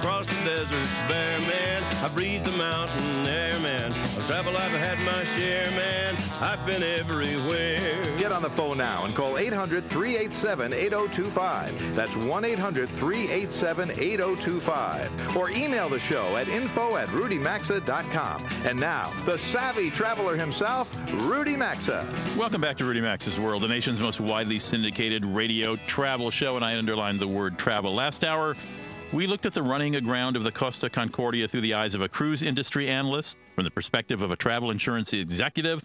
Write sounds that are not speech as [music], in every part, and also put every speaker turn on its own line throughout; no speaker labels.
Across the deserts bare, man. I breathe the mountain air, man. Of travel, I've had my share, man. I've been everywhere.
Get on the phone now and call 800 387 8025. That's 1 800 387 8025. Or email the show at info at rudymaxa.com. And now, the savvy traveler himself, Rudy Maxa.
Welcome back to Rudy Maxa's World, the nation's most widely syndicated radio travel show, and I underlined the word travel. Last hour, we looked at the running aground of the Costa Concordia through the eyes of a cruise industry analyst, from the perspective of a travel insurance executive.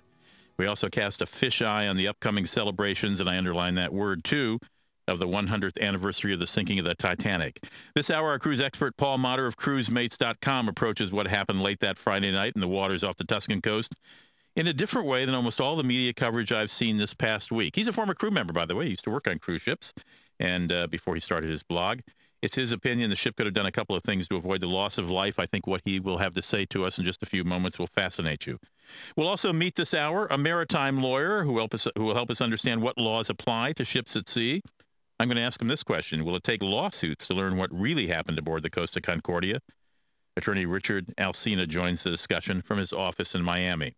We also cast a fisheye on the upcoming celebrations, and I underline that word too, of the 100th anniversary of the sinking of the Titanic. This hour, our cruise expert Paul Motter of cruisemates.com approaches what happened late that Friday night in the waters off the Tuscan coast in a different way than almost all the media coverage I've seen this past week. He's a former crew member, by the way. He used to work on cruise ships, and uh, before he started his blog. It's his opinion the ship could have done a couple of things to avoid the loss of life. I think what he will have to say to us in just a few moments will fascinate you. We'll also meet this hour a maritime lawyer who, help us, who will help us understand what laws apply to ships at sea. I'm going to ask him this question Will it take lawsuits to learn what really happened aboard the Costa Concordia? Attorney Richard Alsina joins the discussion from his office in Miami.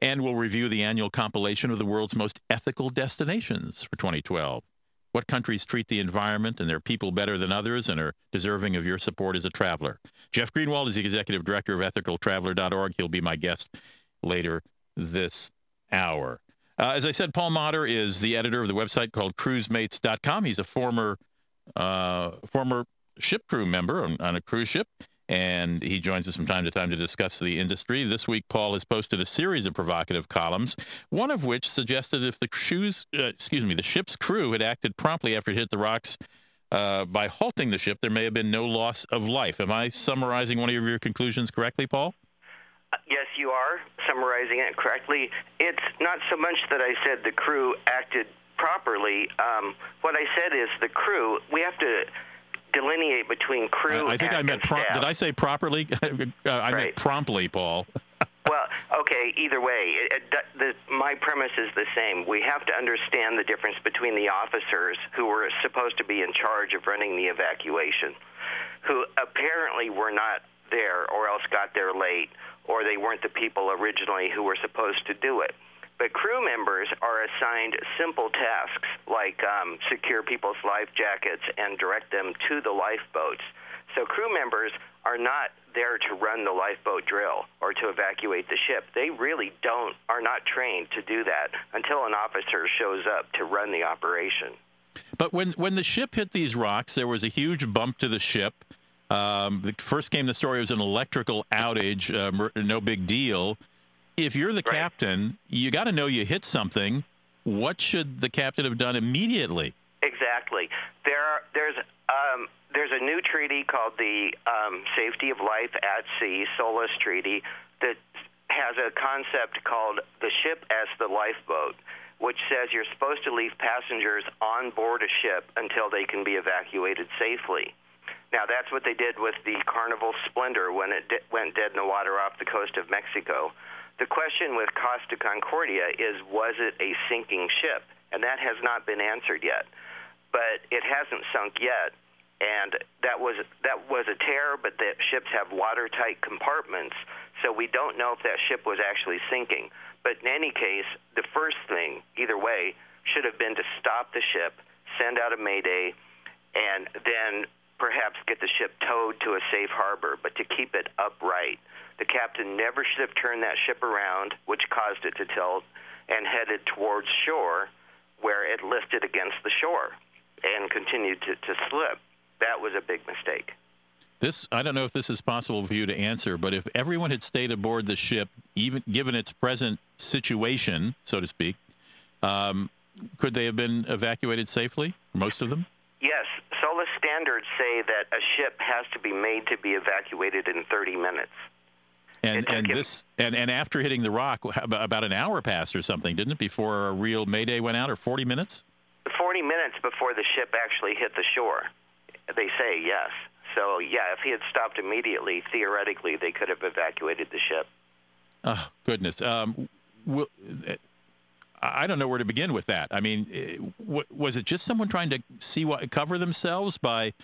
And we'll review the annual compilation of the world's most ethical destinations for 2012 what countries treat the environment and their people better than others and are deserving of your support as a traveler. Jeff Greenwald is the executive director of ethicaltraveler.org. He'll be my guest later this hour. Uh, as I said, Paul Motter is the editor of the website called cruisemates.com. He's a former uh, former ship crew member on, on a cruise ship and he joins us from time to time to discuss the industry. This week, Paul has posted a series of provocative columns, one of which suggested if the shoes, uh, excuse me, the ship's crew had acted promptly after it hit the rocks uh, by halting the ship, there may have been no loss of life. Am I summarizing one of your conclusions correctly, Paul?
Yes, you are summarizing it correctly. It's not so much that I said the crew acted properly. Um, what I said is the crew, we have to delineate between crew.
I, I think I meant.
Pro-
did I say properly? uh, [laughs] I
right.
meant promptly, Paul.
well, okay. Either way, it, it, the, my premise is the same. We have to understand the difference between the officers who were supposed to be in charge of running the evacuation, who apparently were not there, or else got there late, or they weren't the people originally who were supposed to do it. But crew members are assigned simple tasks like um, secure people's life jackets and direct them to the lifeboats. So crew members are not there to run the lifeboat drill or to evacuate the ship. They really don't are not trained to do that until an officer shows up to run the operation.
But when when the ship hit these rocks, there was a huge bump to the ship. Um, the first came the story was an electrical outage, uh, no big deal if you're the
right.
captain, you got to know you hit something. What should the captain have done immediately?
Exactly. There, are, there's um, there's a new treaty called the um, Safety of Life at Sea SOLAS Treaty that has a concept called the ship as the lifeboat, which says you're supposed to leave passengers on board a ship until they can be evacuated safely. Now, that's what they did with the Carnival Splendor when it di- went dead in the water off the coast of Mexico. The question with Costa Concordia is was it a sinking ship? And that has not been answered yet. But it hasn't sunk yet. And that was that was a tear, but the ships have watertight compartments, so we don't know if that ship was actually sinking. But in any case, the first thing, either way, should have been to stop the ship, send out a mayday, and then perhaps get the ship towed to a safe harbor, but to keep it upright. The captain never should have turned that ship around, which caused it to tilt, and headed towards shore, where it lifted against the shore and continued to, to slip. That was a big mistake.
This I don't know if this is possible for you to answer, but if everyone had stayed aboard the ship, even given its present situation, so to speak, um, could they have been evacuated safely? Most of them.
Yes, SOLAS standards say that a ship has to be made to be evacuated in 30 minutes.
And and this and, and after hitting the rock, about an hour passed or something, didn't it? Before a real mayday went out, or 40 minutes?
40 minutes before the ship actually hit the shore. They say yes. So yeah, if he had stopped immediately, theoretically they could have evacuated the ship.
Oh goodness. Um, will, I don't know where to begin with that. I mean, eh, was it just someone trying to see what cover themselves by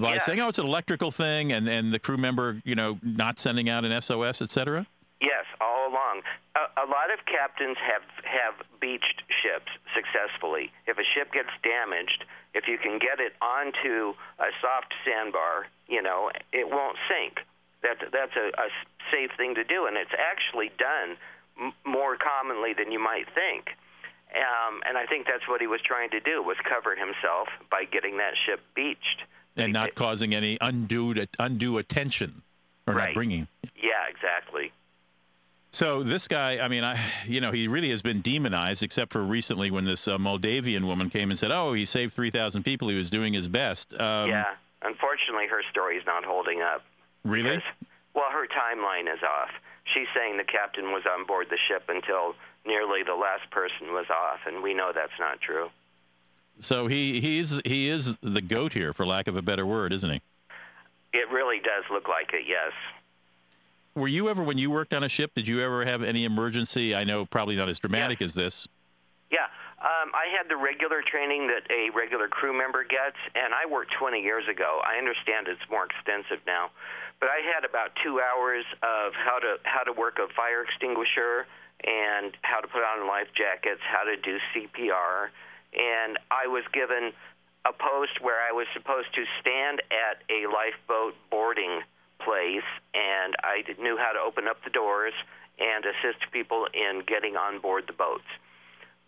by
Yeah.
saying, "Oh, it's an electrical thing," and and the crew member, you know, not sending out an SOS, et cetera?
Yes, all along. A, a lot of captains have have beached ships successfully. If a ship gets damaged, if you can get it onto a soft sandbar, you know, it won't sink. That that's a, a safe thing to do, and it's actually done m- more commonly than you might think. Um, and I think that's what he was trying to do was cover himself by getting that ship beached.
And not causing any undue undue attention, or not bringing.
Yeah, exactly.
So this guy, I mean, I, you know, he really has been demonized, except for recently when this uh, Moldavian woman came and said, "Oh, he saved three thousand people. He was doing his best." Um,
yeah. Unfortunately, her story is not holding up.
Really?
Because, well, her timeline is off. She's saying the captain was on board the ship until nearly the last person was off, and we know that's not true.
So he he is he is the goat here, for lack of a better word, isn't he?
It really does look like it, yes.
Were you ever, when you worked on a ship, did you ever have any emergency? I know probably not as dramatic as this.
Yeah, um, I had the regular training that a regular crew member gets, and I worked 20 years ago. I understand it's more extensive now, but I had about two hours of how to how to work a fire extinguisher and how to put on life jackets, how to do CPR, and I was given a post where I was supposed to stand at a lifeboat boarding place, and I knew how to open up the doors and assist people in getting on board the boats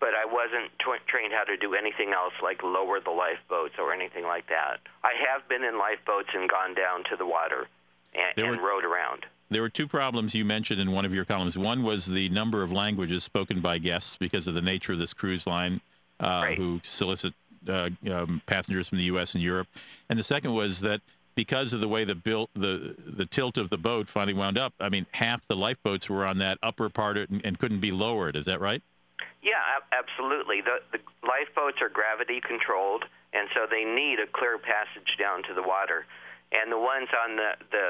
but I wasn't tw- trained how to do anything else like lower the lifeboats or anything like that. I have been in lifeboats and gone down to the water and, and
were-
rowed around.
There were two problems you mentioned in one of your columns. One was the number of languages spoken by guests because of the nature of this cruise line,
Right.
who solicit uh, um, passengers from the U.S. and Europe. And the second was that because of the way the built the the tilt of the boat finally wound up, I mean, half the lifeboats were on that upper part and, and couldn't be lowered. Is that right?
Yeah, absolutely. The, the lifeboats are gravity controlled, and so they need a clear passage down to the water. And the ones on the the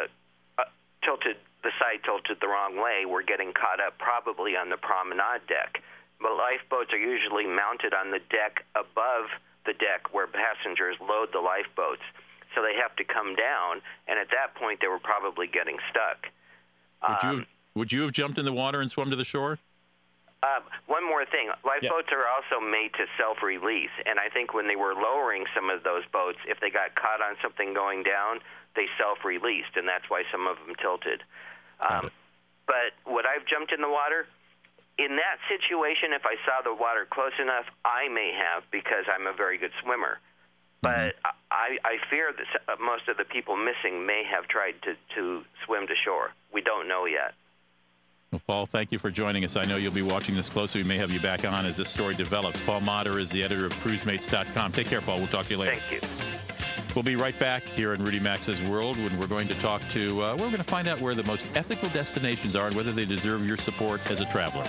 uh, tilted, the side tilted the wrong way, were getting caught up probably on the promenade deck. But lifeboats are usually mounted on the deck above the deck where passengers load the lifeboats. So they have to come down, and at that point they were probably getting stuck.
Would you
Um,
have, would you have jumped in the water and swum to the shore?
Uh, one more thing. Lifeboats are also made to self-release, and I think when they were lowering some of those boats, if they got caught on something going down, they self-released, and that's why some of them tilted. Um, but would I've jumped in the water? In that situation, if I saw the water close enough, I may have because I'm a very good swimmer. But I, I fear that uh, most of the people missing may have tried to, to swim to shore. We don't know yet.
Well, Paul, thank you for joining us. I know you'll be watching this closely. We may have you back on as this story develops. Paul Motter is the editor of cruisemates.com. Take care, Paul. We'll talk to you later.
Thank you.
We'll be right back here in Rudy Maxa's World when we're going to talk to, uh, we're going to find out where the most ethical destinations are and whether they deserve your support as a traveler.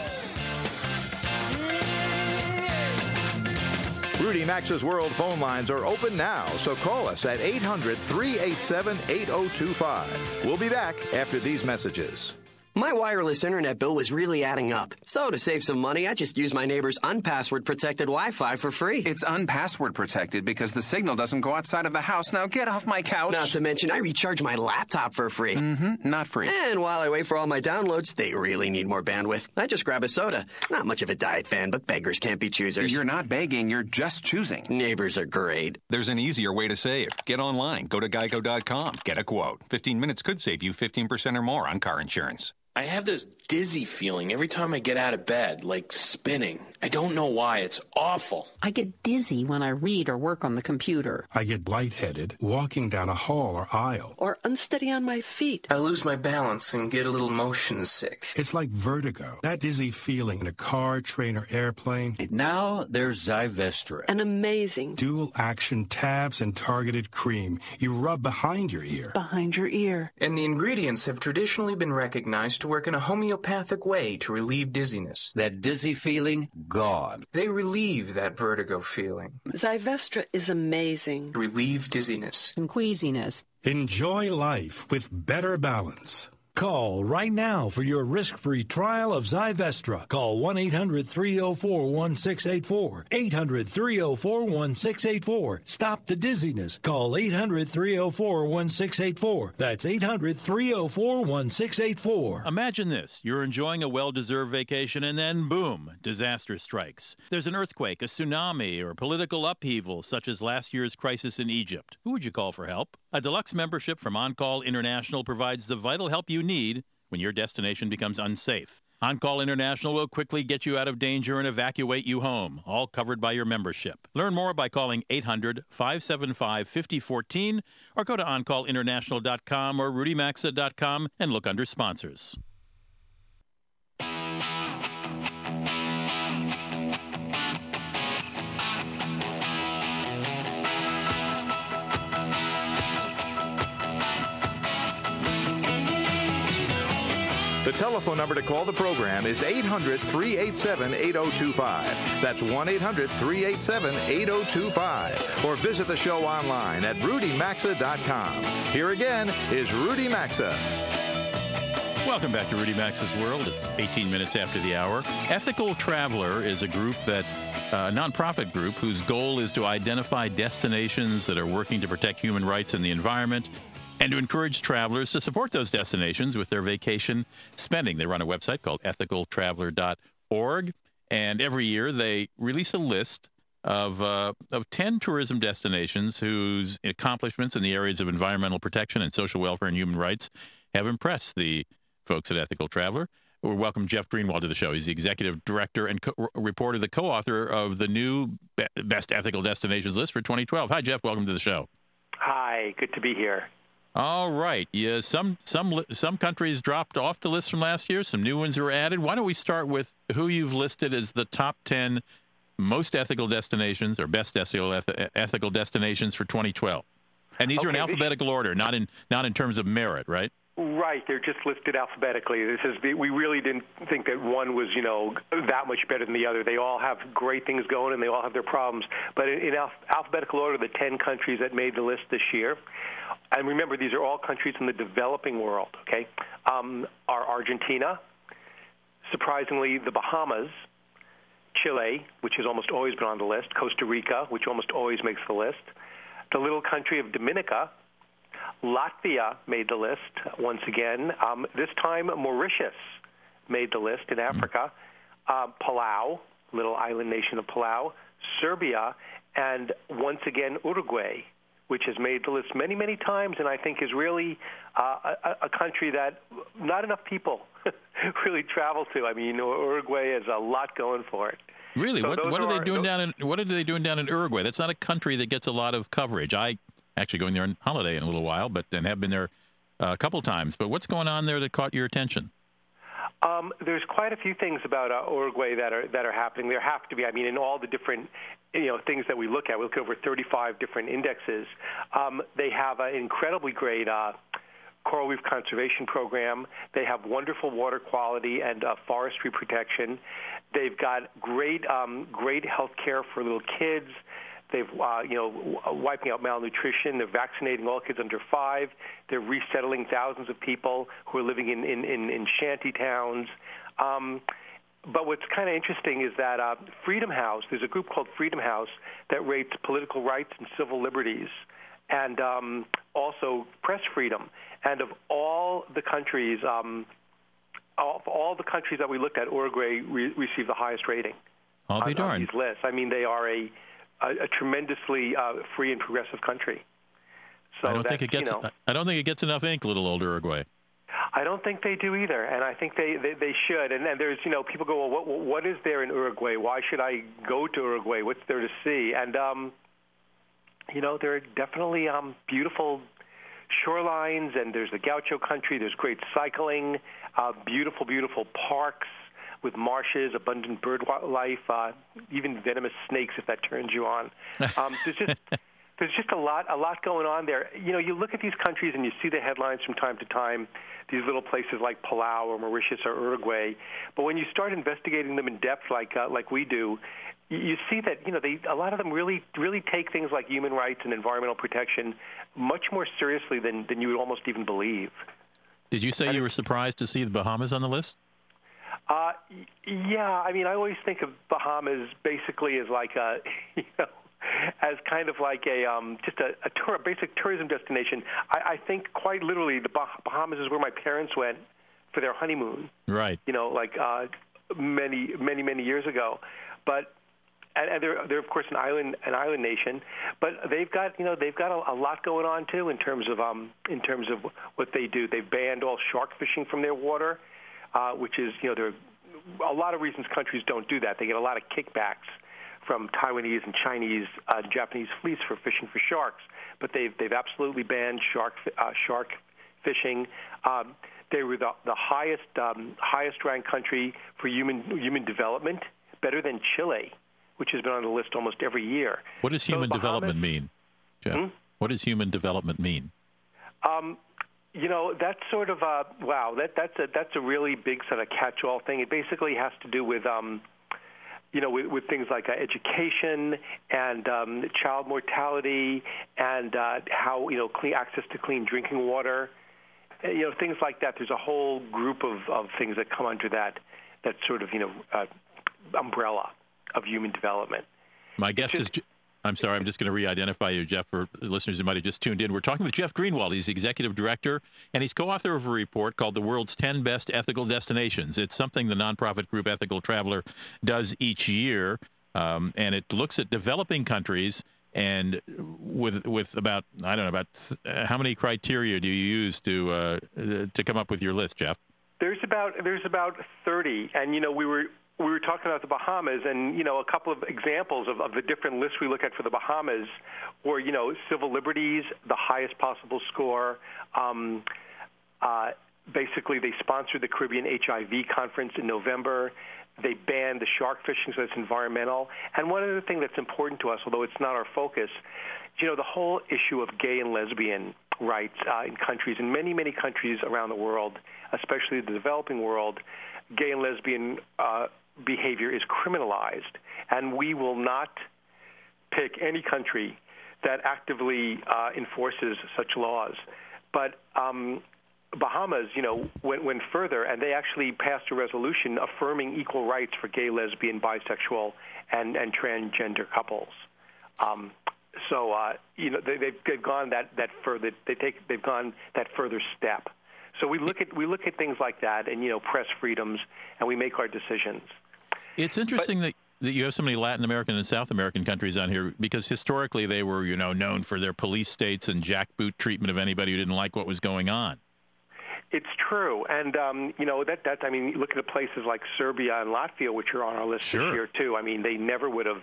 Rudy Maxa's World phone lines are open now, so call us at 800 387 8025. We'll be back after these messages.
My wireless internet bill was really adding up. So to save some money, I just used my neighbor's unpassword protected Wi-Fi for free.
It's unpassword protected because the signal doesn't go outside of the house. Now get off my couch.
Not to mention, I recharge my laptop for free.
Mm-hmm. Not free.
And while I wait for all my downloads, they really need more bandwidth. I just grab a soda. Not much of a diet fan, but beggars can't be choosers.
You're not begging, you're just choosing.
Neighbors are great.
There's an easier way to save. Get online. Go to geico.com. Get a quote. 15 minutes could save you 15% or more on car insurance.
I have this dizzy feeling every time I get out of bed, like spinning. I don't know why. It's awful.
I get dizzy when I read or work on the computer.
I get lightheaded walking down a hall or aisle.
Or unsteady on my feet.
I lose my balance and get a little motion sick.
It's like vertigo. That dizzy feeling in a car, train, or airplane.
And Now there's Zyvestra.
An amazing
Dual action tabs and targeted cream. You rub behind your ear.
behind your ear.
And the ingredients have traditionally been recognized to work in a homeopathic way to relieve dizziness.
That dizzy feeling, gone.
They relieve that vertigo feeling,
Zyvestra is amazing.
relieve dizziness.
And queasiness.
Enjoy life with better balance.
Call right now for your risk free trial of Zyvestra. Call 1 800 304 1684. 800 304 1684. Stop the dizziness. Call 800 304 1684. That's 800 304 1684.
Imagine this you're enjoying a well deserved vacation, and then boom, disaster strikes. There's an earthquake, a tsunami, or political upheaval, such as last year's crisis in Egypt. Who would you call for help? A deluxe membership from OnCall International provides the vital help you need when your destination becomes unsafe. OnCall International will quickly get you out of danger and evacuate you home, all covered by your membership. Learn more by calling 800 575 5014 or go to OnCallInternational.com or RudyMaxa.com and look under sponsors.
The telephone number to call the program is 800 387 8025. That's 1 800 387 8025. Or visit the show online at rudymaxa.com. Here again is Rudy Maxa.
Welcome back to Rudy Maxa's World. It's 18 minutes after the hour. Ethical Traveler is a group that, uh, a nonprofit group whose goal is to identify destinations that are working to protect human rights and the environment and to encourage travelers to support those destinations with their vacation spending. They run a website called ethicaltraveler.org, and every year they release a list of, uh, of 10 tourism destinations whose accomplishments in the areas of environmental protection and social welfare and human rights have impressed the folks at Ethical Traveler. We welcome Jeff Greenwald to the show. He's the executive director and co- reporter, the co-author of the new Best Ethical Destinations list for 2012. Hi, Jeff. Welcome to the show.
Hi. Good to be here.
All right. Yeah, some some some countries dropped off the list from last year. Some new ones were added. Why don't we start with who you've listed as the top ten most ethical destinations or best ethical ethical destinations for 2012? And these
okay,
are in alphabetical order, not in not in terms of merit, right?
Right, they're just listed alphabetically. This is the, we really didn't think that one was, you know, that much better than the other. They all have great things going, and they all have their problems. But in, in alphabetical order, the ten countries that made the list this year, and remember, these are all countries in the developing world. Okay, um, are Argentina, surprisingly, the Bahamas, Chile, which has almost always been on the list, Costa Rica, which almost always makes the list, the little country of Dominica. Latvia made the list once again. Um, this time, Mauritius made the list in Africa. Uh, Palau, little island nation of Palau, Serbia, and once again, Uruguay which has made the list many, many times, and I think is really uh, a, a country that not enough people [laughs] really travel to. I mean, you know, Uruguay has a lot going for it.
Really?
So
what, what are,
are
they doing
those,
down in What are they doing down in Uruguay? That's not a country that gets a lot of coverage. I actually going there on holiday in a little while, but and have been there uh, a couple times. But what's going on there that caught your attention?
Um, there's quite a few things about uh, Uruguay that are that are happening. There have to be. I mean, in all the different you know things that we look at, we look at over 35 different indexes. Um, they have an incredibly great. Uh, coral reef conservation program. They have wonderful water quality and uh, forestry protection. They've got great, um, great health care for little kids. They've, uh, you know, wiping out malnutrition. They're vaccinating all kids under five. They're resettling thousands of people who are living in in, in, in shanty towns. Um, but what's kind of interesting is that uh, Freedom House, there's a group called Freedom House that rates political rights and civil liberties and um, also press freedom. And of all the countries, um, of all the countries that we looked at, Uruguay re- received the highest rating.
I'll be
on,
darned.
On these lists. I mean, they are a, a, a tremendously uh, free and progressive country. So
I don't think it gets.
You know,
I don't think it gets enough ink, little old Uruguay.
I don't think they do either, and I think they they, they should. And, and there's you know people go, well, what what is there in Uruguay? Why should I go to Uruguay? What's there to see? And um, you know, there are definitely um, beautiful shorelines, and there's the Gaucho country. There's great cycling, uh, beautiful, beautiful parks with marshes, abundant bird life, uh, even venomous snakes if that turns you on. [laughs] Um, there's just there's just a lot a lot going on there. You know, you look at these countries and you see the headlines from time to time. These little places like Palau or Mauritius or Uruguay, but when you start investigating them in depth, like uh, like we do, you see that you know they a lot of them really really take things like human rights and environmental protection much more seriously than than you would almost even believe.
Did you say you were surprised to see the Bahamas on the list?
Uh, yeah, I mean, I always think of Bahamas basically as like a, [laughs] you know, as kind of like a um, just a, a tour, a basic tourism destination. I, I think quite literally, the bah- Bahamas is where my parents went for their honeymoon.
Right.
You know, like uh, many, many, many years ago. But and, and they're they're of course an island an island nation, but they've got you know they've got a, a lot going on too in terms of um in terms of what they do. They've banned all shark fishing from their water, uh, which is you know there are a lot of reasons countries don't do that. They get a lot of kickbacks from Taiwanese and Chinese, uh, Japanese fleets for fishing for sharks, but they've they've absolutely banned shark uh, shark fishing. Um, they were the, the highest um, highest ranked country for human human development, better than Chile, which has been on the list almost every year.
What does
So
human
Bahamas-
development mean, Jeff?
Hmm?
What does human development mean?
Um, you know, that's sort of a wow. That that's a that's a really big sort of catch-all thing. It basically has to do with um, you know, with, with things like uh, education and um, child mortality and uh, how you know clean access to clean drinking water. Uh, You know, things like that. There's a whole group of, of things that come under that that sort of you know uh, umbrella of human development.
My guest is. I'm sorry, I'm just going to re-identify you, Jeff, for listeners who might have just tuned in. We're talking with Jeff Greenwald. He's executive director, and he's co-author of a report called "The World's 10 Best Ethical Destinations." It's something the nonprofit group Ethical Traveler does each year, um, and it looks at developing countries and with with about I don't know about uh, how many criteria do you use to uh, to come up with your list, Jeff?
There's about there's about 30, and you know we were we were talking about the Bahamas, and you know a couple of examples of, of the different lists we look at for the Bahamas were you know civil liberties, the highest possible score. Um, uh, basically, they sponsored the Caribbean HIV conference in November. They banned the shark fishing, so it's environmental. And one other thing that's important to us, although it's not our focus, you know, the whole issue of gay and lesbian rights uh, in countries, in many, many countries around the world, especially the developing world, gay and lesbian uh, behavior is criminalized. And we will not pick any country that actively uh, enforces such laws. But um, Bahamas, you know, went, went further, and they actually passed a resolution affirming equal rights for gay, lesbian, bisexual, and, and transgender couples. Um, so, uh, you know, they, they've, they've gone that, that further. They take, they've gone that further step. So we look at we look at things like that, and you know, press freedoms, and we make our decisions.
It's interesting that, that you have so many Latin American and South American countries on here because historically they were, you know, known for their police states and jackboot treatment of anybody who didn't like what was going on.
It's true, and um, you know that that I mean, look at the places like Serbia and Latvia, which are on our list
Sure.
this year too. I mean, they never would have,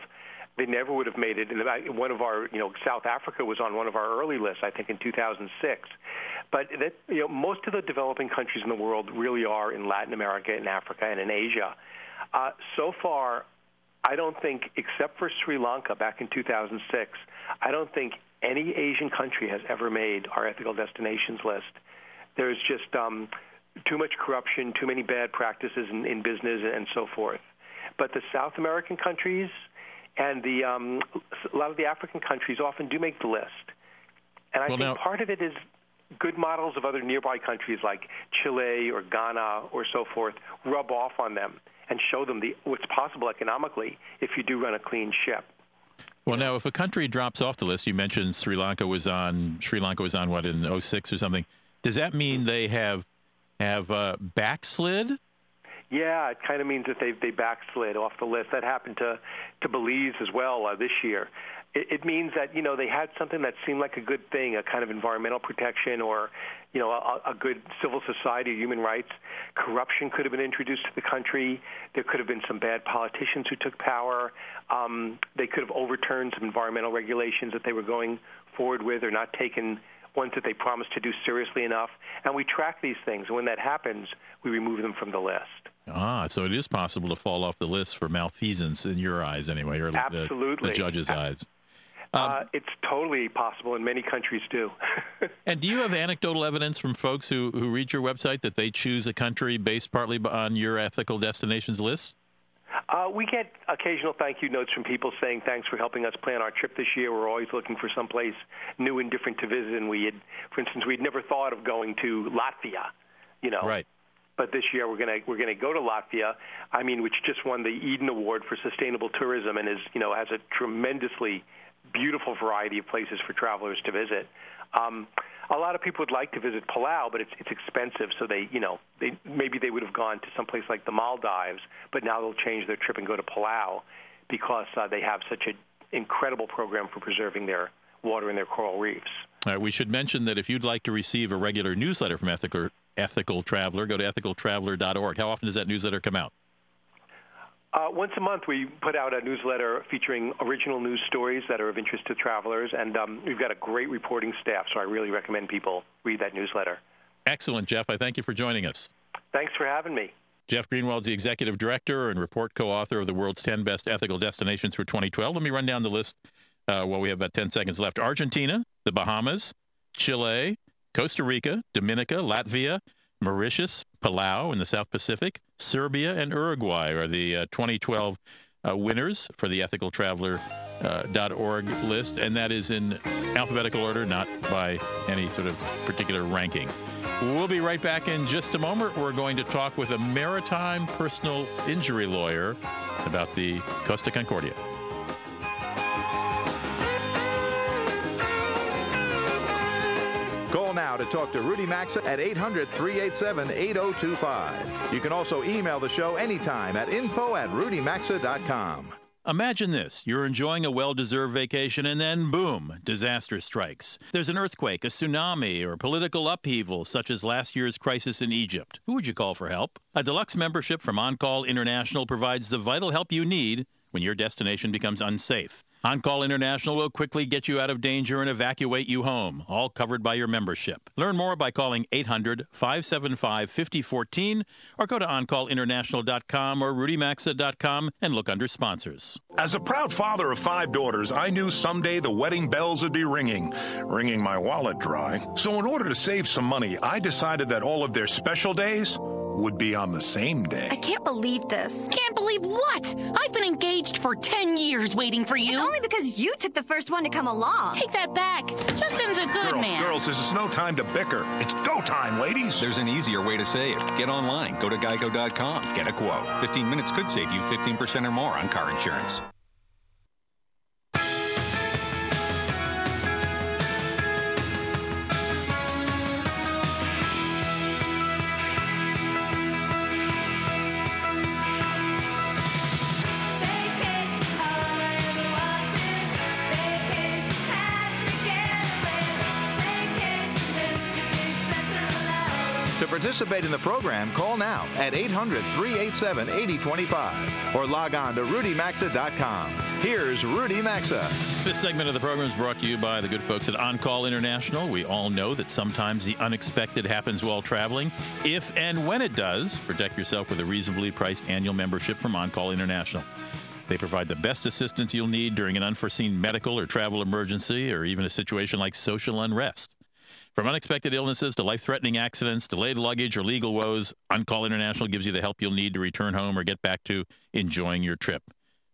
they never would have made it. And one of our, you know, South Africa was on one of our early lists, I think, in 2006. But that, you know, most of the developing countries in the world really are in Latin America, and Africa, and in Asia. Uh, so far, I don't think, except for Sri Lanka back in 2006, I don't think any Asian country has ever made our ethical destinations list. There's just um, too much corruption, too many bad practices in, in business, and so forth. But the South American countries and the um, a lot of the African countries often do make the list. And I
Well,
think
now-
part of it is good models of other nearby countries like Chile or Ghana or so forth rub off on them and show them the, what's possible economically if you do run a clean ship.
Well, now if a country drops off the list, you mentioned Sri Lanka was on Sri Lanka was on what in 06 or something. Does that mean they have have uh, backslid?
Yeah, it kind of means that they they backslid off the list. That happened to to Belize as well uh, this year. It, it means that you know they had something that seemed like a good thing, a kind of environmental protection, or you know a, a good civil society, human rights. Corruption could have been introduced to the country. There could have been some bad politicians who took power. Um, they could have overturned some environmental regulations that they were going forward with, or not taken ones that they promised to do seriously enough. And we track these things, and when that happens, we remove them from the list.
Ah, so it is possible to fall off the list for malfeasance in your eyes, anyway, or the-
Absolutely.
the, judge's eyes.
Uh, it's totally possible, and many countries do. [laughs]
And do you have anecdotal evidence from folks who, who read your website that they choose a country based partly on your ethical destinations list?
Uh, we get occasional thank you notes from people saying thanks for helping us plan our trip this year. We're always looking for someplace new and different to visit. And we had, for instance, we'd never thought of going to Latvia, You know.
Right.
But this year we're gonna we're gonna go to Latvia. I mean, which just won the Eden Award for sustainable tourism and is you know has a tremendously beautiful variety of places for travelers to visit. Um, a lot of people would like to visit Palau, but it's it's expensive. So they, you know, they maybe they would have gone to some place like the Maldives, but now they'll change their trip and go to Palau because uh, they have such an incredible program for preserving their water and their coral reefs.
Uh, we should mention that if you'd like to receive a regular newsletter from Ethical, Ethical Traveler, go to ethicaltraveler.org. How often does that newsletter come out?
Uh, once a month, we put out a newsletter featuring original news stories that are of interest to travelers, and um, we've got a great reporting staff, so I really recommend people read that newsletter.
Excellent, Jeff. I thank you for joining us.
Thanks for having me.
Jeff Greenwald is the executive director and report co author of the world's 10 best ethical destinations for 2012. Let me run down the list uh, while we have about 10 seconds left Argentina, the Bahamas, Chile, Costa Rica, Dominica, Latvia, Mauritius, Palau in the South Pacific, Serbia, and Uruguay are the uh, 2012 uh, winners for the ethicaltraveler.org uh, list, and that is in alphabetical order, not by any sort of particular ranking. We'll be right back in just a moment. We're going to talk with a maritime personal injury lawyer about the Costa Concordia.
Now to talk to Rudy Maxa at 800 387 8025. You can also email the show anytime at info at rudymaxa.com.
Imagine this you're enjoying a well deserved vacation, and then boom, disaster strikes. There's an earthquake, a tsunami, or political upheaval, such as last year's crisis in Egypt. Who would you call for help? A deluxe membership from OnCall International provides the vital help you need when your destination becomes unsafe. On Call International will quickly get you out of danger and evacuate you home, all covered by your membership. Learn more by calling 800 575 5014 or go to OnCallInternational.com or RudyMaxa.com and look under sponsors.
As a proud father of five daughters, I knew someday the wedding bells would be ringing, wringing my wallet dry. So, in order to save some money, I decided that all of their special days would be on the same day.
I can't believe this.
Can't believe what? I've been engaged for 10 years waiting for you.
It's only because you took the first one to come along.
Take that back. Justin's a good
girls,
man.
Girls, this is no time to bicker. It's go time, ladies.
There's an easier way to save. Get online. Go to geico.com. Get a quote. 15 minutes could save you 15% or more on car insurance.
Participate in the program, call now at 800 387 8025 or log on to rudymaxa.com. Here's Rudy Maxa.
This segment of the program is brought to you by the good folks at On Call International. We all know that sometimes the unexpected happens while traveling. If and when it does, protect yourself with a reasonably priced annual membership from On Call International. They provide the best assistance you'll need during an unforeseen medical or travel emergency or even a situation like social unrest. From unexpected illnesses to life threatening accidents, delayed luggage, or legal woes, OnCall International gives you the help you'll need to return home or get back to enjoying your trip.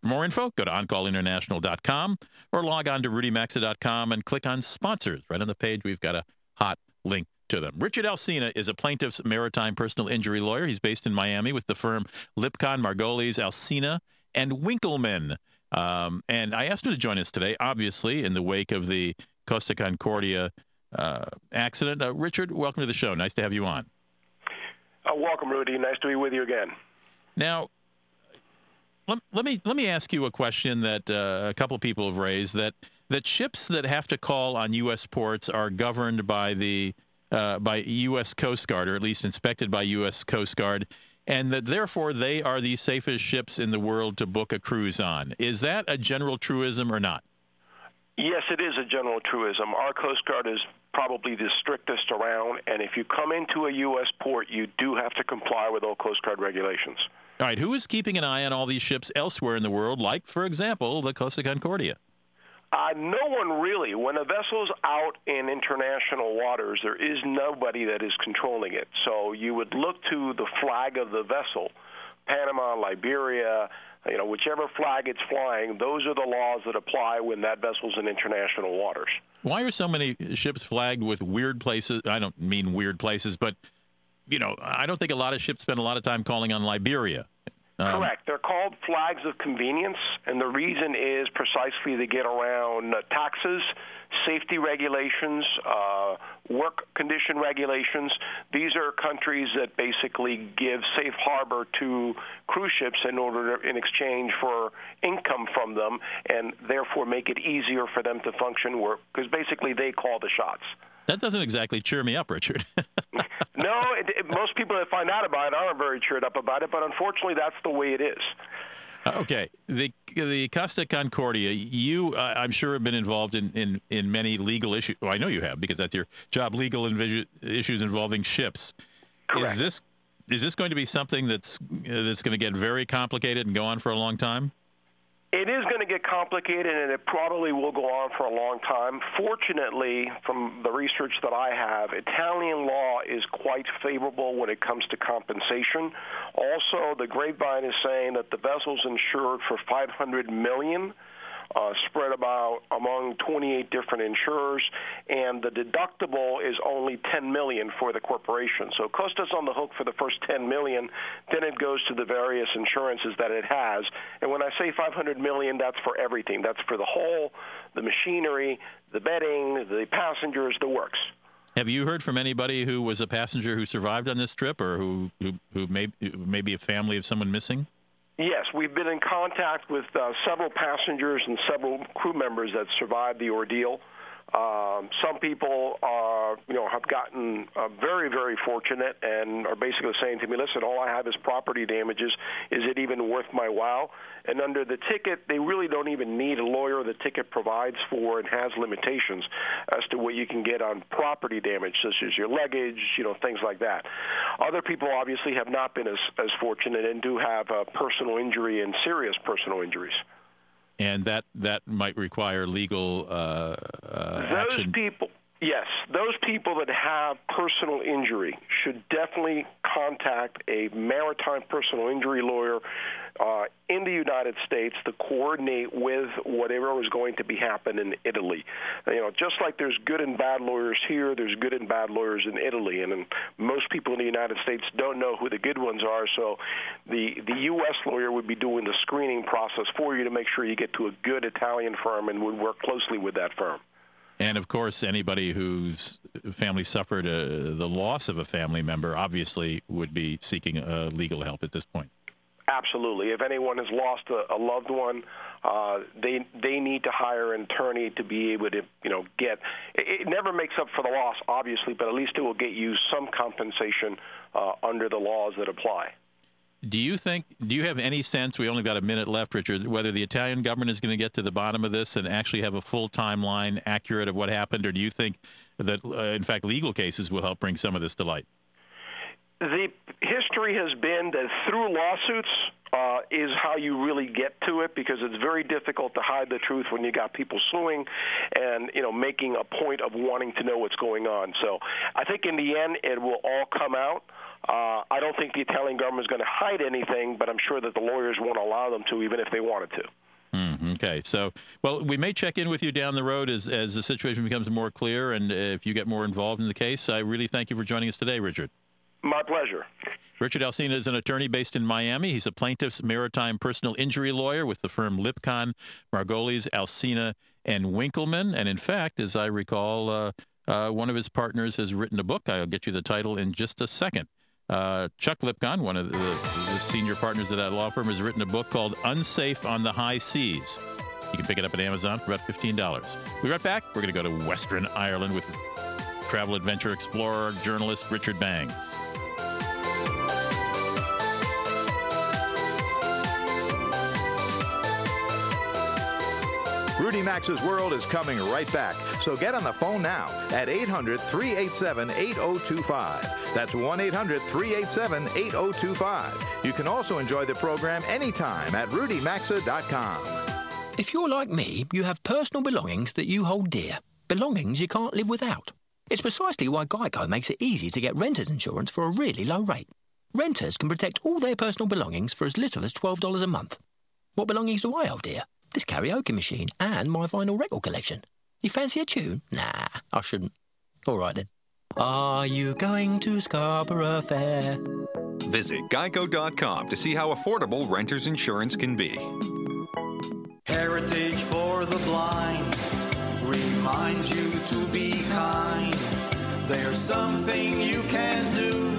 For more info, go to OnCallInternational.com or log on to RudyMaxa.com and click on sponsors. Right on the page, we've got a hot link to them. Richard Alsina is a plaintiff's maritime personal injury lawyer. He's based in Miami with the firm Lipcon, Margulies, Alsina, and Winkleman. Um, and I asked him to join us today, obviously, in the wake of the Costa Concordia uh, accident. Uh, Richard, welcome to the show. Nice to have you on.
Uh, welcome, Rudy. Nice to be with you again.
Now, let, let me let me ask you a question that uh, a couple people have raised that that ships that have to call on U.S. ports are governed by the uh, by U.S. Coast Guard, or at least inspected by U.S. Coast Guard, and that therefore they are the safest ships in the world to book a cruise on. Is that a general truism or not?
Yes, it is a general truism. Our Coast Guard is probably the strictest around, and if you come into a U.S. port, you do have to comply with all Coast Guard regulations.
All right, who is keeping an eye on all these ships elsewhere in the world, like, for example, the Costa Concordia?
Uh, no one really. When a vessel's out in international waters, there is nobody that is controlling it. So you would look to the flag of the vessel, Panama, Liberia, you know, whichever flag it's flying, those are the laws that apply when that vessel's in international waters.
Why are so many ships flagged with weird places? I don't mean weird places, but you know, I don't think a lot of ships spend a lot of time calling on Liberia. Um,
Correct. They're called flags of convenience, and the reason is precisely to get around uh, taxes, safety regulations, uh, work condition regulations. These are countries that basically give safe harbor to cruise ships in order to, in exchange for income from them, and therefore make it easier for them to function. Because basically they call the shots.
That doesn't exactly cheer me up, Richard. [laughs]
no, it, it, most people that find out about it aren't very cheered up about it, but unfortunately, that's the way it is.
Okay, the the Costa Concordia, you uh, I'm sure have been involved in, in, in many legal issues. Well, I know you have because that's your job. Legal invi- issues involving ships.
Correct.
Is this is this going to be something that's that's going to get very complicated and go on for a long time?
It is going to get complicated, and it probably will go on for a long time. Fortunately, from the research that I have, Italian law is quite favorable when it comes to compensation. Also, the grapevine is saying that the vessel's insured for 500 million. Uh, spread about among 28 different insurers, and the deductible is only 10 million for the corporation. So Costa's on the hook for the first 10 million, then it goes to the various insurances that it has. And when I say 500 million, that's for everything. That's for the whole, the machinery, the bedding, the passengers, the works.
Have you heard from anybody who was a passenger who survived on this trip, or who who, who may maybe a family of someone missing?
Yes, we've been in contact with uh, several passengers and several crew members that survived the ordeal. Um, some people are, you know, have gotten uh, very, very fortunate and are basically saying to me, "Listen, all I have is property damages. Is it even worth my while?" And under the ticket, they really don't even need a lawyer. The ticket provides for and has limitations as to what you can get on property damage, such as your luggage, you know, things like that. Other people obviously have not been as, as fortunate and do have uh, personal injury and serious personal injuries
and that that might require legal uh, uh,
those
action.
people yes those people that have personal injury should definitely contact a maritime personal injury lawyer uh, in the United States to coordinate with whatever is going to be happening in Italy. You know, just like there's good and bad lawyers here, there's good and bad lawyers in Italy, and, and most people in the United States don't know who the good ones are. So, the the U.S. lawyer would be doing the screening process for you to make sure you get to a good Italian firm and would work closely with that firm.
And of course, anybody whose family suffered a, the loss of a family member obviously would be seeking uh, legal help at this point.
Absolutely. If anyone has lost a, a loved one, uh, they they need to hire an attorney to be able to you know get. It, it never makes up for the loss, obviously, but at least it will get you some compensation uh, under the laws that apply.
Do you think? Do you have any sense? We only got a minute left, Richard. Whether the Italian government is going to get to the bottom of this and actually have a full timeline accurate of what happened, or do you think that, uh, in fact, legal cases will help bring some of this to light?
The history has been that through lawsuits uh, is how you really get to it because it's very difficult to hide the truth when you got people suing and you know making a point of wanting to know what's going on. So I think in the end it will all come out. Uh, I don't think the Italian government is going to hide anything, but I'm sure that the lawyers won't allow them to, even if they wanted to.
Mm, okay, so well, we may check in with you down the road as as the situation becomes more clear, and if you get more involved in the case. I really thank you for joining us today, Richard.
My pleasure.
Richard Alsina is an attorney based in Miami. He's a plaintiff's maritime personal injury lawyer with the firm Lipcon, Margulies, Alsina, and Winkleman. And in fact, as I recall, uh, uh, one of his partners has written a book. I'll get you the title in just a second. Uh, Chuck Lipcon, one of the, the, senior partners of that law firm, has written a book called Unsafe on the High Seas. You can pick it up at Amazon for about $15. We'll be right back. We're going to go to Western Ireland with travel adventure explorer, journalist Richard Bangs.
Rudy Maxa's World is coming right back. So get on the phone now at 800 387 8025. That's 1 800 387 8025. You can also enjoy the program anytime at rudymaxa.com.
If you're like me, you have personal belongings that you hold dear. Belongings you can't live without. It's precisely why Geico makes it easy to get renter's insurance for a really low rate. Renters can protect all their personal belongings for as little as $12 a month. What belongings do I hold dear? This karaoke machine, and my vinyl record collection. You fancy a tune? Nah, I shouldn't. All right then. Are you going to Scarborough Fair?
Visit geico.com to see how affordable renter's insurance can be.
Heritage for the blind reminds you to be kind. There's something you can do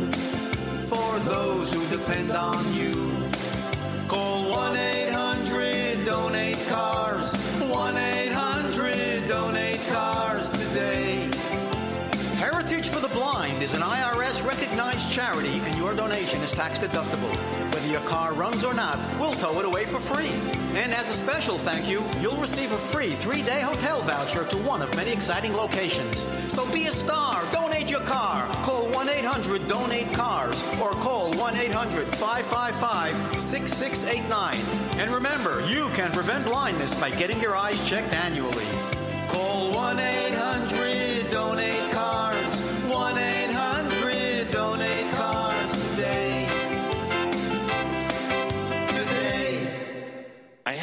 for those who depend on you. Call 1 800
charity, and your donation is tax deductible. Whether your car runs or not, we'll tow it away for free. And as a special thank you, you'll receive a free three day hotel voucher to one of many exciting locations. So be a star, donate your car. Call 1 800 Donate Cars or call 1 800 555 6689. And remember, you can prevent blindness by getting your eyes checked annually.
Call 1 800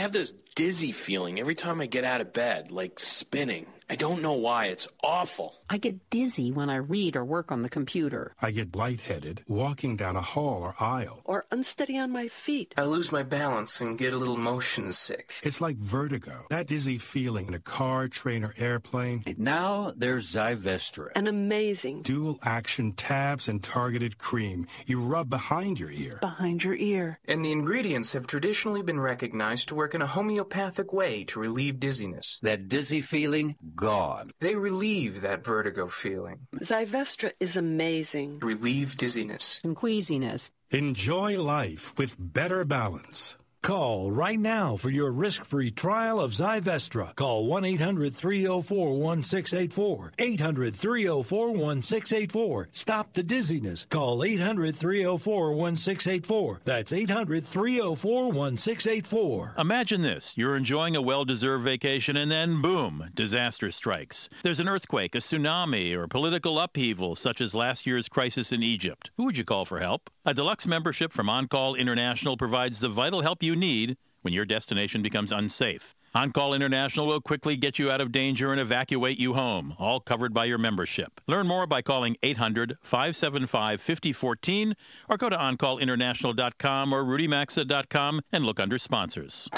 have this dizzy feeling every time I get out of bed, like spinning. I don't know why. It's awful.
I get dizzy when I read or work on the computer.
I get lightheaded walking down a hall or aisle.
Or unsteady on my feet.
I lose my balance and get a little motion sick.
It's like vertigo. That dizzy feeling in a car, train, or airplane.
And Now there's Zyvestra.
An amazing
Dual action tabs and targeted cream. You rub behind your ear.
behind your ear.
And the ingredients have traditionally been recognized to work in a homeopathic way to relieve dizziness.
That dizzy feeling, gone.
They relieve that vertigo feeling,
Zyvestra is amazing.
relieve dizziness.
And queasiness.
Enjoy life with better balance.
Call right now for your risk free trial of Zyvestra. Call 1 800 304 1684. 800 304 1684. Stop the dizziness. Call 800 304 1684. That's 800 304 1684.
Imagine this you're enjoying a well deserved vacation, and then boom, disaster strikes. There's an earthquake, a tsunami, or political upheaval, such as last year's crisis in Egypt. Who would you call for help? A deluxe membership from On Call International provides the vital help you need when your destination becomes unsafe. On Call International will quickly get you out of danger and evacuate you home, all covered by your membership. Learn more by calling 800 575 5014 or go to OnCallInternational.com or RudyMaxa.com and look under sponsors.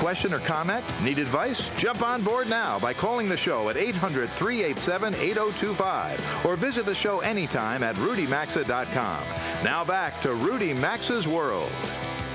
Question or comment? Need advice? Jump on board now by calling the show at 800 387 8025 or visit the show anytime at rudymaxa.com. Now back to Rudy Maxa's World.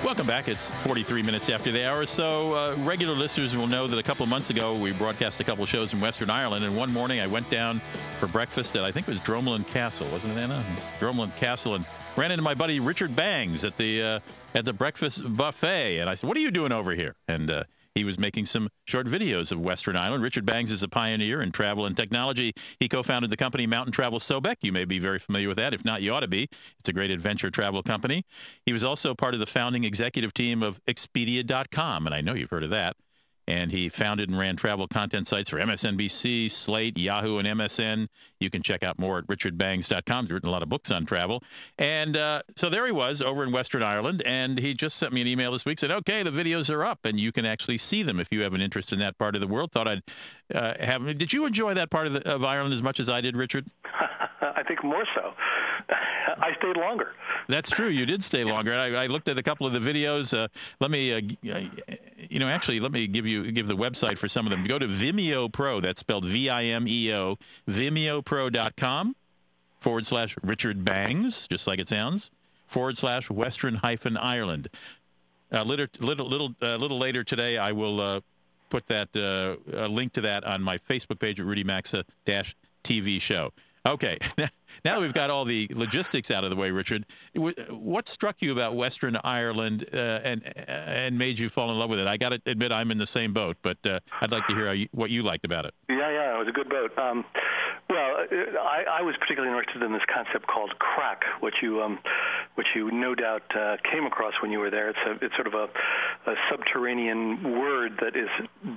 Welcome back. It's 43 minutes after the hour. So, uh, regular listeners will know that a couple of months ago we broadcast a couple of shows in Western Ireland, and one morning I went down for breakfast at I think it was Dromoland Castle, wasn't it, Anna? Dromoland Castle, and ran into my buddy Richard Bangs at the uh, at the breakfast buffet, and I said, "What are you doing over here?" And uh, he was making some short videos of Western Ireland. Richard Bangs is a pioneer in travel and technology. He co-founded the company Mountain Travel Sobek. You may be very familiar with that. If not, you ought to be. It's a great adventure travel company. He was also part of the founding executive team of Expedia.com, and I know you've heard of that. And he founded and ran travel content sites for MSNBC, Slate, Yahoo, and MSN. You can check out more at richardbangs.com. He's written a lot of books on travel. And uh, so there he was over in Western Ireland. And he just sent me an email this week, said, okay, the videos are up and you can actually see them if you have an interest in that part of the world. Thought I'd uh, have. Did you enjoy that part of, the, of Ireland as much as I did, Richard? [laughs]
I think more so. I stayed longer.
That's true. You did stay longer. I, I looked at a couple of the videos. Uh, let me, uh, you know, actually, let me give you give the website for some of them. Go to Vimeo Pro. That's spelled V-I-M-E-O. VimeoPro.com forward slash Richard Bangs, just like it sounds. Forward slash Western hyphen Ireland. A little little little uh, little later today, I will uh, put that uh, link to that on my Facebook page at Rudy Maxa dash TV show. Okay, [laughs] now that we've got all the logistics out of the way, Richard, what struck you about Western Ireland uh, and and made you fall in love with it? I got to admit, I'm in the same boat, but uh, I'd like to hear you, what you liked about it.
Yeah, yeah, it was a good boat. Um, well, I, I was particularly interested in this concept called crack, which you, um, which you no doubt uh, came across when you were there. It's a, it's sort of a, a subterranean word that is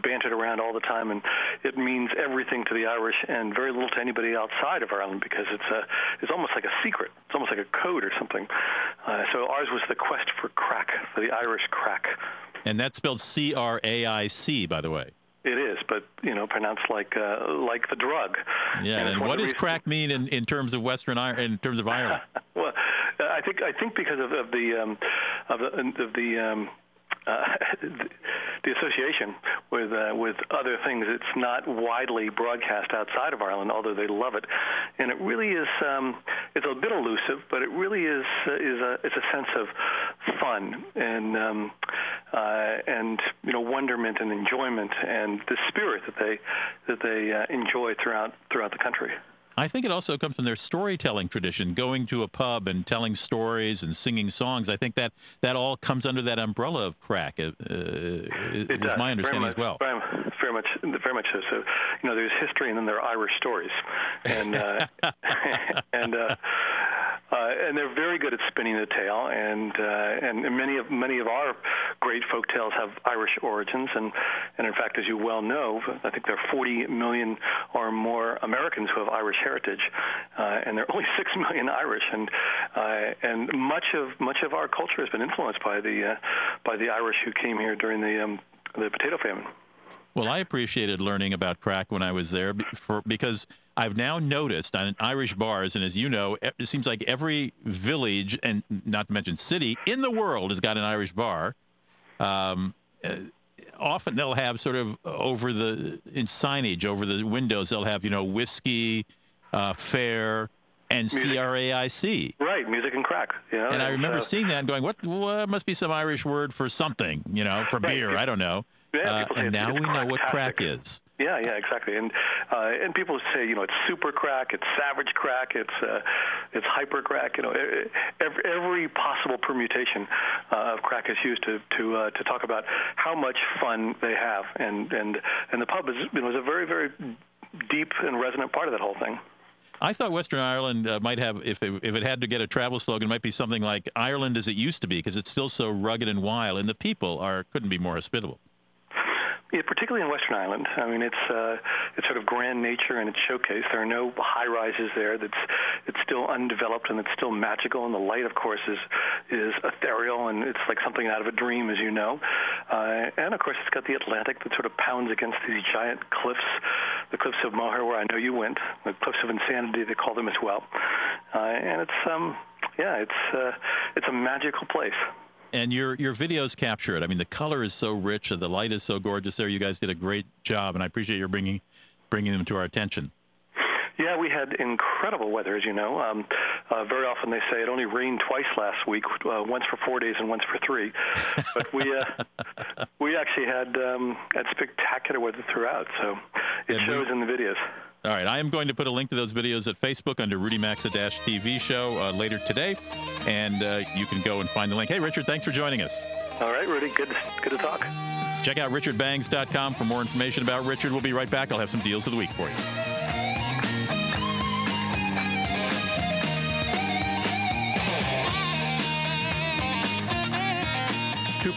bantered around all the time, and it means everything to the Irish and very little to anybody outside of Ireland because it's a, it's almost like a secret. It's almost like a code or something.
Uh, so ours was the quest for crack, for the Irish crack.
And that's spelled C R A I C, by the way.
It is, but you know, pronounced like uh, like the drug.
Yeah.
And,
And, what does crack mean in, in terms of Western Ireland? In terms of Ireland? [laughs]
well, I think I think because of, of the um, of the, of the um, uh, [laughs] the association with uh, with other things. It's not widely broadcast outside of Ireland, although they love it, and it really is. Um, it's a bit elusive, but it really is uh, is a it's a sense of fun and um, uh, and you know wonderment and enjoyment and the spirit that they that they uh, enjoy throughout throughout the country.
I think it also comes from their storytelling tradition, going to a pub and telling stories and singing songs. I think that that all comes under that umbrella of crack. Uh, uh, it,
does,
my understanding
very
as well.
Very, very much, very much so. So, you know, there's history, and then there are Irish stories, and uh, [laughs] and uh, and they're very good at spinning the tale. And uh, and many of many of our great folk tales have Irish origins, and and in fact, as you well know, I think there are 40 million or more Americans who have Irish heritage, uh, and there are only [laughs] six million Irish, and uh, and much of much of our culture has been influenced by the uh, by the Irish who came here during the um, the potato famine.
Well, I appreciated learning about crack when I was there for, because I've now noticed on Irish bars, and as you know, it seems like every village and not to mention city in the world has got an Irish bar. Um, uh, often they'll have sort of over the in signage over the windows they'll have you know whiskey, uh, fair, and
Music.
C R A I C.
Right, music and crack. You know,
And I remember
uh,
seeing that and going, "What? Well, must be some Irish word for something, you know, for beer. I don't know."
Yeah,
Uh, and now we know what crack is.
Yeah, yeah, exactly. And uh, and people say, you know, it's super crack, it's savage crack, it's uh, it's hyper crack. You know, every, every possible permutation uh, of crack is used to to uh, to talk about how much fun they have. And and and the pub is you know is a very very deep and resonant part of that whole thing.
I thought Western Ireland uh, might have, if it, if it had to get a travel slogan, might be something like Ireland as it used to be, because it's still so rugged and wild, and the people are couldn't be more hospitable.
Yeah, particularly in Western Ireland. I mean, it's uh, it's sort of grand nature and it's showcase. There are no high rises there. That's it's still undeveloped and it's still magical. And the light, of course, is is ethereal and it's like something out of a dream, as you know. Uh, and of course, it's got the Atlantic that sort of pounds against these giant cliffs, the cliffs of Moher, where I know you went, the cliffs of insanity, they call them as well. Uh, and it's um, yeah, it's uh, it's a magical place.
And your your videos capture it. I mean, the color is so rich, and the light is so gorgeous. There, you guys did a great job, and I appreciate your bringing bringing them to our attention.
Yeah, we had incredible weather, as you know. Um, uh, very often they say it only rained twice last week, uh, once for four days and once for three. But we uh, [laughs] we actually had um, had spectacular weather throughout, so it
And we-
shows in the videos.
All right, I am going to put a link to those videos at Facebook under Rudy Maxa TV show uh, later today, and uh, you can go and find the link. Hey, Richard, thanks for joining us.
All right, Rudy, good good to talk.
Check out richardbangs.com for more information about Richard. We'll be right back. I'll have some deals of the week for you.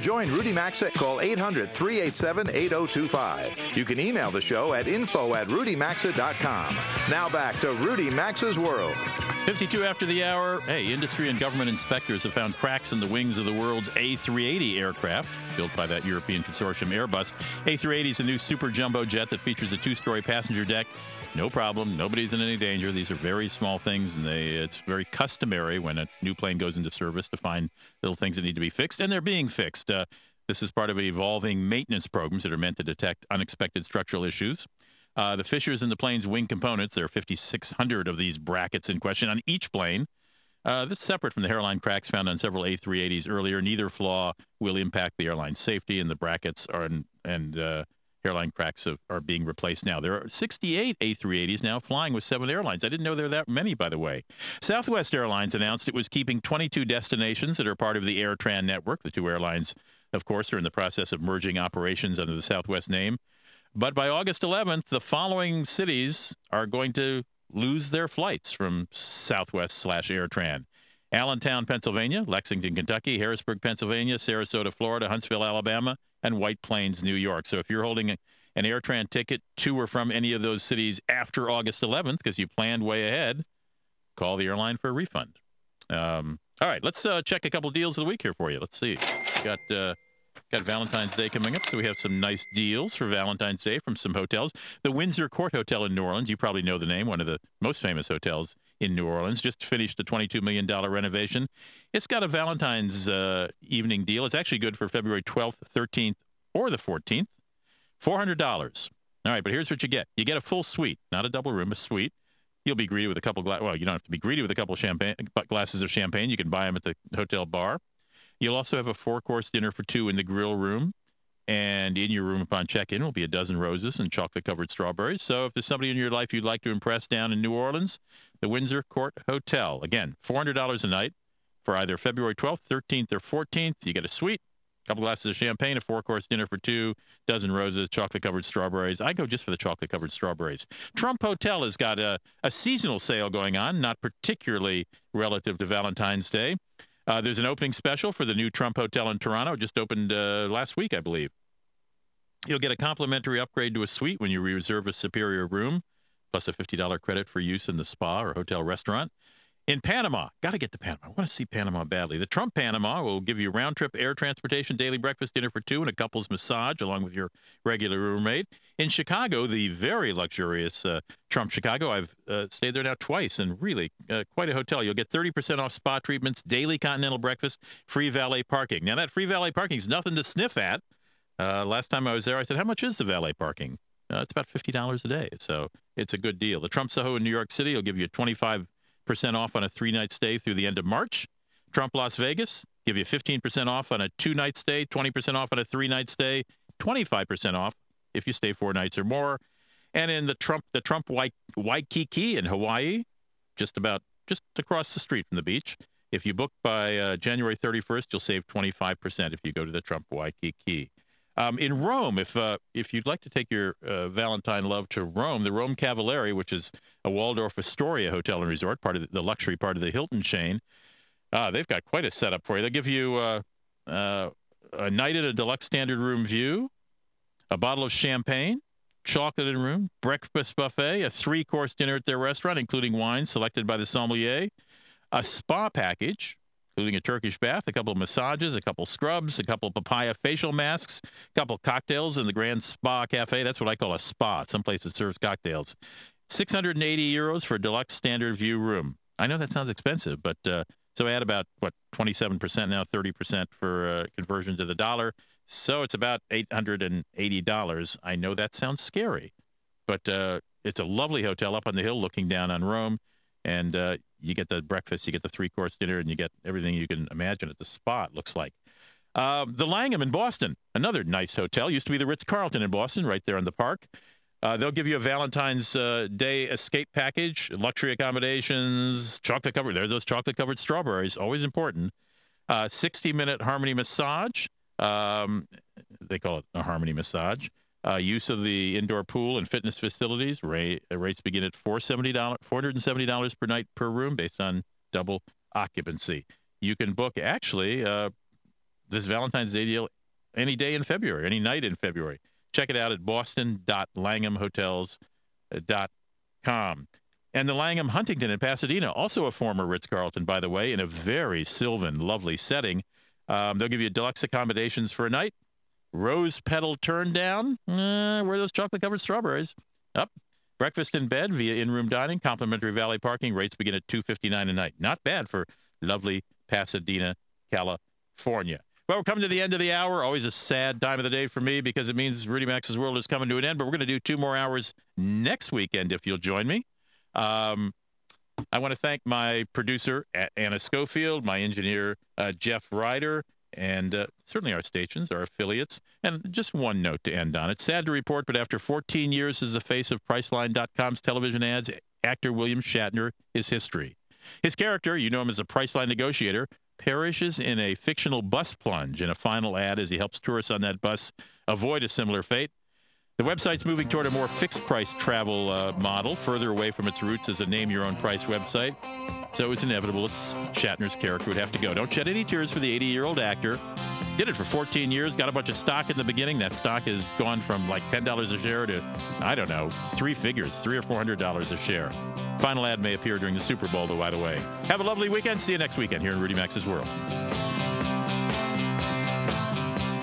join Rudy Maxa, call 800 387 8025. You can email the show at info at rudymaxa.com. Now back to Rudy Maxa's World.
52 after the hour. Hey, industry and government inspectors have found cracks in the wings of the world's A380 aircraft, built by that European consortium Airbus. A380 is a new super jumbo jet that features a two story passenger deck. No problem. Nobody's in any danger. These are very small things, and they, it's very customary when a new plane goes into service to find little things that need to be fixed, and they're being fixed. Uh, this is part of evolving maintenance programs that are meant to detect unexpected structural issues. Uh, the fissures in the plane's wing components, there are 5,600 of these brackets in question on each plane. Uh, this is separate from the hairline cracks found on several A380s earlier. Neither flaw will impact the airline's safety, and the brackets are and uh, hairline cracks are being replaced now. There are 68 A380s now flying with seven airlines. I didn't know there were that many, by the way. Southwest Airlines announced it was keeping 22 destinations that are part of the AirTran network. The two airlines, of course, are in the process of merging operations under the Southwest name. But by August 11th, the following cities are going to lose their flights from Southwest slash AirTran. Allentown, Pennsylvania, Lexington, Kentucky, Harrisburg, Pennsylvania, Sarasota, Florida, Huntsville, Alabama, and White Plains, New York. So if you're holding an AirTran ticket to or from any of those cities after August 11th because you planned way ahead, call the airline for a refund. Um, all right, let's uh, check a couple deals of the week here for you. Let's see. We got uh, got Valentine's Day coming up, so we have some nice deals for Valentine's Day from some hotels. The Windsor Court Hotel in New Orleans, you probably know the name, one of the most famous hotels in New Orleans, just finished a $22 million renovation. It's got a Valentine's uh, evening deal. It's actually good for February 12th, 13th, or the 14th. $400. All right, but here's what you get. You get a full suite, not a double room, a suite. You'll be greeted with a couple gla- well, you don't have to be greeted with a couple champagne glasses of champagne. You can buy them at the hotel bar. You'll also have a four-course dinner for two in the grill room. And in your room upon check-in will be a dozen roses and chocolate-covered strawberries. So if there's somebody in your life you'd like to impress down in New Orleans, the Windsor Court Hotel. Again, $400 a night for either February 12th, 13th, or 14th. You get a suite, a couple glasses of champagne, a four-course dinner for two, dozen roses, chocolate-covered strawberries. I go just for the chocolate-covered strawberries. Trump Hotel has got a, a seasonal sale going on, not particularly relative to Valentine's Day. Uh, there's an opening special for the new Trump Hotel in Toronto. Just opened uh, last week, I believe. You'll get a complimentary upgrade to a suite when you reserve a superior room, plus a $50 credit for use in the spa or hotel restaurant. In Panama, got to get to Panama. I want to see Panama badly. The Trump Panama will give you round trip air transportation, daily breakfast, dinner for two, and a couple's massage along with your regular roommate. In Chicago, the very luxurious uh, Trump Chicago, I've uh, stayed there now twice and really uh, quite a hotel. You'll get 30% off spa treatments, daily continental breakfast, free valet parking. Now, that free valet parking is nothing to sniff at. Uh, last time I was there, I said, How much is the valet parking? Uh, it's about $50 a day. So it's a good deal. The Trump Soho in New York City will give you 25 percent off on a three-night stay through the end of March. Trump Las Vegas give you 15% off on a two-night stay, 20% off on a three-night stay, 25% off if you stay four nights or more. And in the Trump the Trump Waikiki in Hawaii, just about just across the street from the beach. If you book by uh, January 31st, you'll save 25% if you go to the Trump Waikiki. Um, in Rome, if uh, if you'd like to take your uh, Valentine love to Rome, the Rome Cavalieri, which is a Waldorf Astoria hotel and resort, part of the, luxury part of the Hilton chain, uh, they've got quite a setup for you. They'll give you uh, uh, a night at a deluxe standard room view, a bottle of champagne, chocolate in room, breakfast buffet, a three course dinner at their restaurant, including wine selected by the sommelier, a spa package including a Turkish bath, a couple of massages, a couple of scrubs, a couple of papaya facial masks, a couple of cocktails in the Grand Spa Cafe. That's what I call a spa. Some place that serves cocktails. 680 euros for a deluxe standard view room. I know that sounds expensive, but uh, so add about what 27% now, 30% for uh, conversion to the dollar. So it's about $880. I know that sounds scary, but uh, it's a lovely hotel up on the hill looking down on Rome and uh, you get the breakfast, you get the three course dinner, and you get everything you can imagine at the spot. Looks like uh, the Langham in Boston, another nice hotel. Used to be the Ritz Carlton in Boston, right there in the park. Uh, they'll give you a Valentine's uh, Day escape package, luxury accommodations, chocolate covered. There's those chocolate covered strawberries, always important. Uh, 60 minute harmony massage. Um, they call it a harmony massage. Uh, use of the indoor pool and fitness facilities. Rate, uh, rates begin at $470, $470 per night per room based on double occupancy. You can book actually uh, this Valentine's Day deal any day in February, any night in February. Check it out at boston.langhamhotels.com. And the Langham Huntington in Pasadena, also a former Ritz Carlton, by the way, in a very sylvan, lovely setting. Um, they'll give you deluxe accommodations for a night Rose petal turn down. Uh, where are those chocolate covered strawberries? Up. Breakfast in bed via in room dining, complimentary valet parking. Rates begin at two fifty nine a night. Not bad for lovely Pasadena, California. Well, we're coming to the end of the hour. Always a sad time of the day for me because it means Rudy Maxa's world is coming to an end. But we're going to do two more hours next weekend if you'll join me. Um, I want to thank my producer, Anna Schofield, my engineer, uh, Jeff Ryder, and uh, certainly our stations, our affiliates. And just one note to end on. It's sad to report, but after 14 years as the face of Priceline.com's television ads, actor William Shatner is history. His character, you know him as a Priceline negotiator, perishes in a fictional bus plunge in a final ad as he helps tourists on that bus avoid a similar fate. The website's moving toward a more fixed price travel uh, model, further away from its roots as a name your own price website. So it was inevitable it's Shatner's character would have to go. Don't shed any tears for the 80 year old actor. Did it for 14 years, got a bunch of stock in the beginning. That stock has gone from like $10 a share to, I don't know, three figures, three or $400 a share. Final ad may appear during the Super Bowl, though, by the way. Have a lovely weekend. See you next weekend here in Rudy Maxa's World.